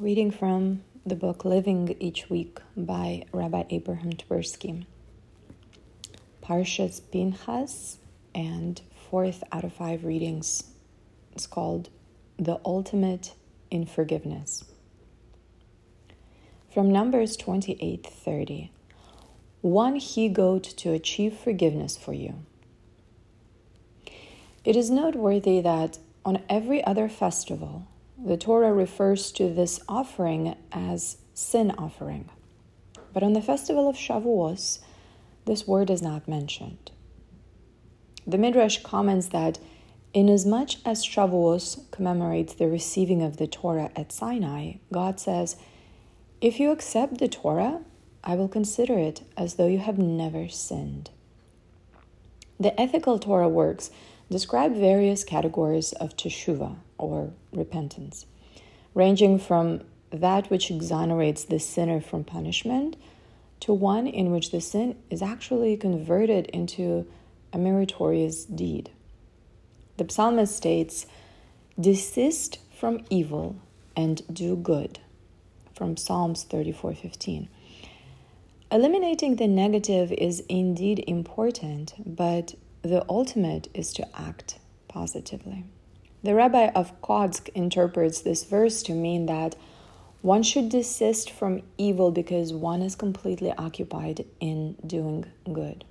Reading from the book Living Each Week by Rabbi Abraham Twerski. Parshas Pinchas and fourth out of five readings. It's called The Ultimate in Forgiveness. From Numbers 28 30. One he goat to achieve forgiveness for you. It is noteworthy that on every other festival, the Torah refers to this offering as sin offering. But on the festival of Shavuos, this word is not mentioned. The Midrash comments that inasmuch as Shavuos commemorates the receiving of the Torah at Sinai, God says, If you accept the Torah, I will consider it as though you have never sinned. The ethical Torah works describe various categories of teshuva, or repentance, ranging from that which exonerates the sinner from punishment to one in which the sin is actually converted into a meritorious deed. The psalmist states, Desist from evil and do good, from Psalms 34:15. Eliminating the negative is indeed important, but the ultimate is to act positively. The rabbi of Kotzk interprets this verse to mean that one should desist from evil because one is completely occupied in doing good.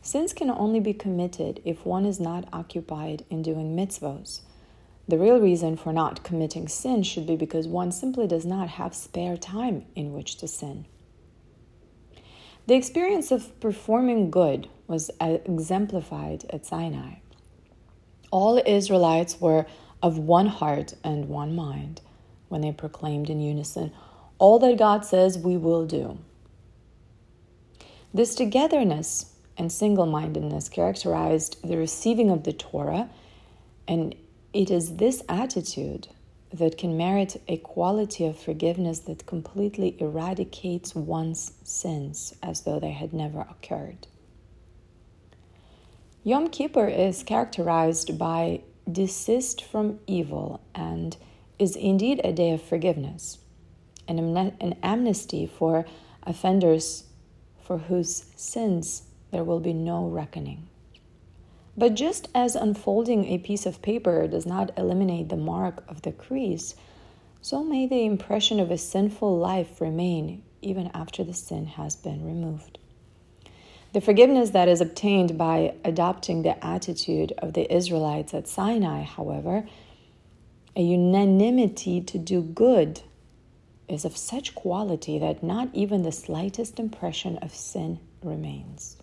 Sins can only be committed if one is not occupied in doing mitzvos. The real reason for not committing sin should be because one simply does not have spare time in which to sin. The experience of performing good was uh, exemplified at Sinai all Israelites were of one heart and one mind when they proclaimed in unison, All that God says we will do. This togetherness and single mindedness characterized the receiving of the Torah, and it is this attitude that can merit a quality of forgiveness that completely eradicates one's sins as though they had never occurred. Yom Kippur is characterized by desist from evil and is indeed a day of forgiveness, an, an amnesty for offenders for whose sins there will be no reckoning. But just as unfolding a piece of paper does not eliminate the mark of the crease, so may the impression of a sinful life remain even after the sin has been removed. The forgiveness that is obtained by adopting the attitude of the Israelites at Sinai, however, a unanimity to do good, is of such quality that not even the slightest impression of sin remains.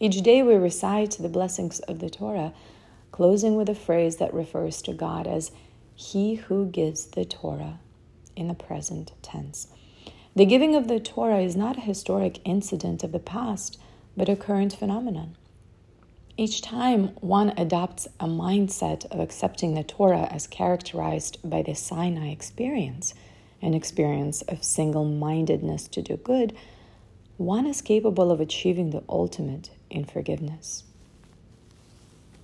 Each day we recite the blessings of the Torah, closing with a phrase that refers to God as He who gives the Torah in the present tense. The giving of the Torah is not a historic incident of the past, but a current phenomenon. Each time one adopts a mindset of accepting the Torah as characterized by the Sinai experience, an experience of single mindedness to do good, one is capable of achieving the ultimate in forgiveness.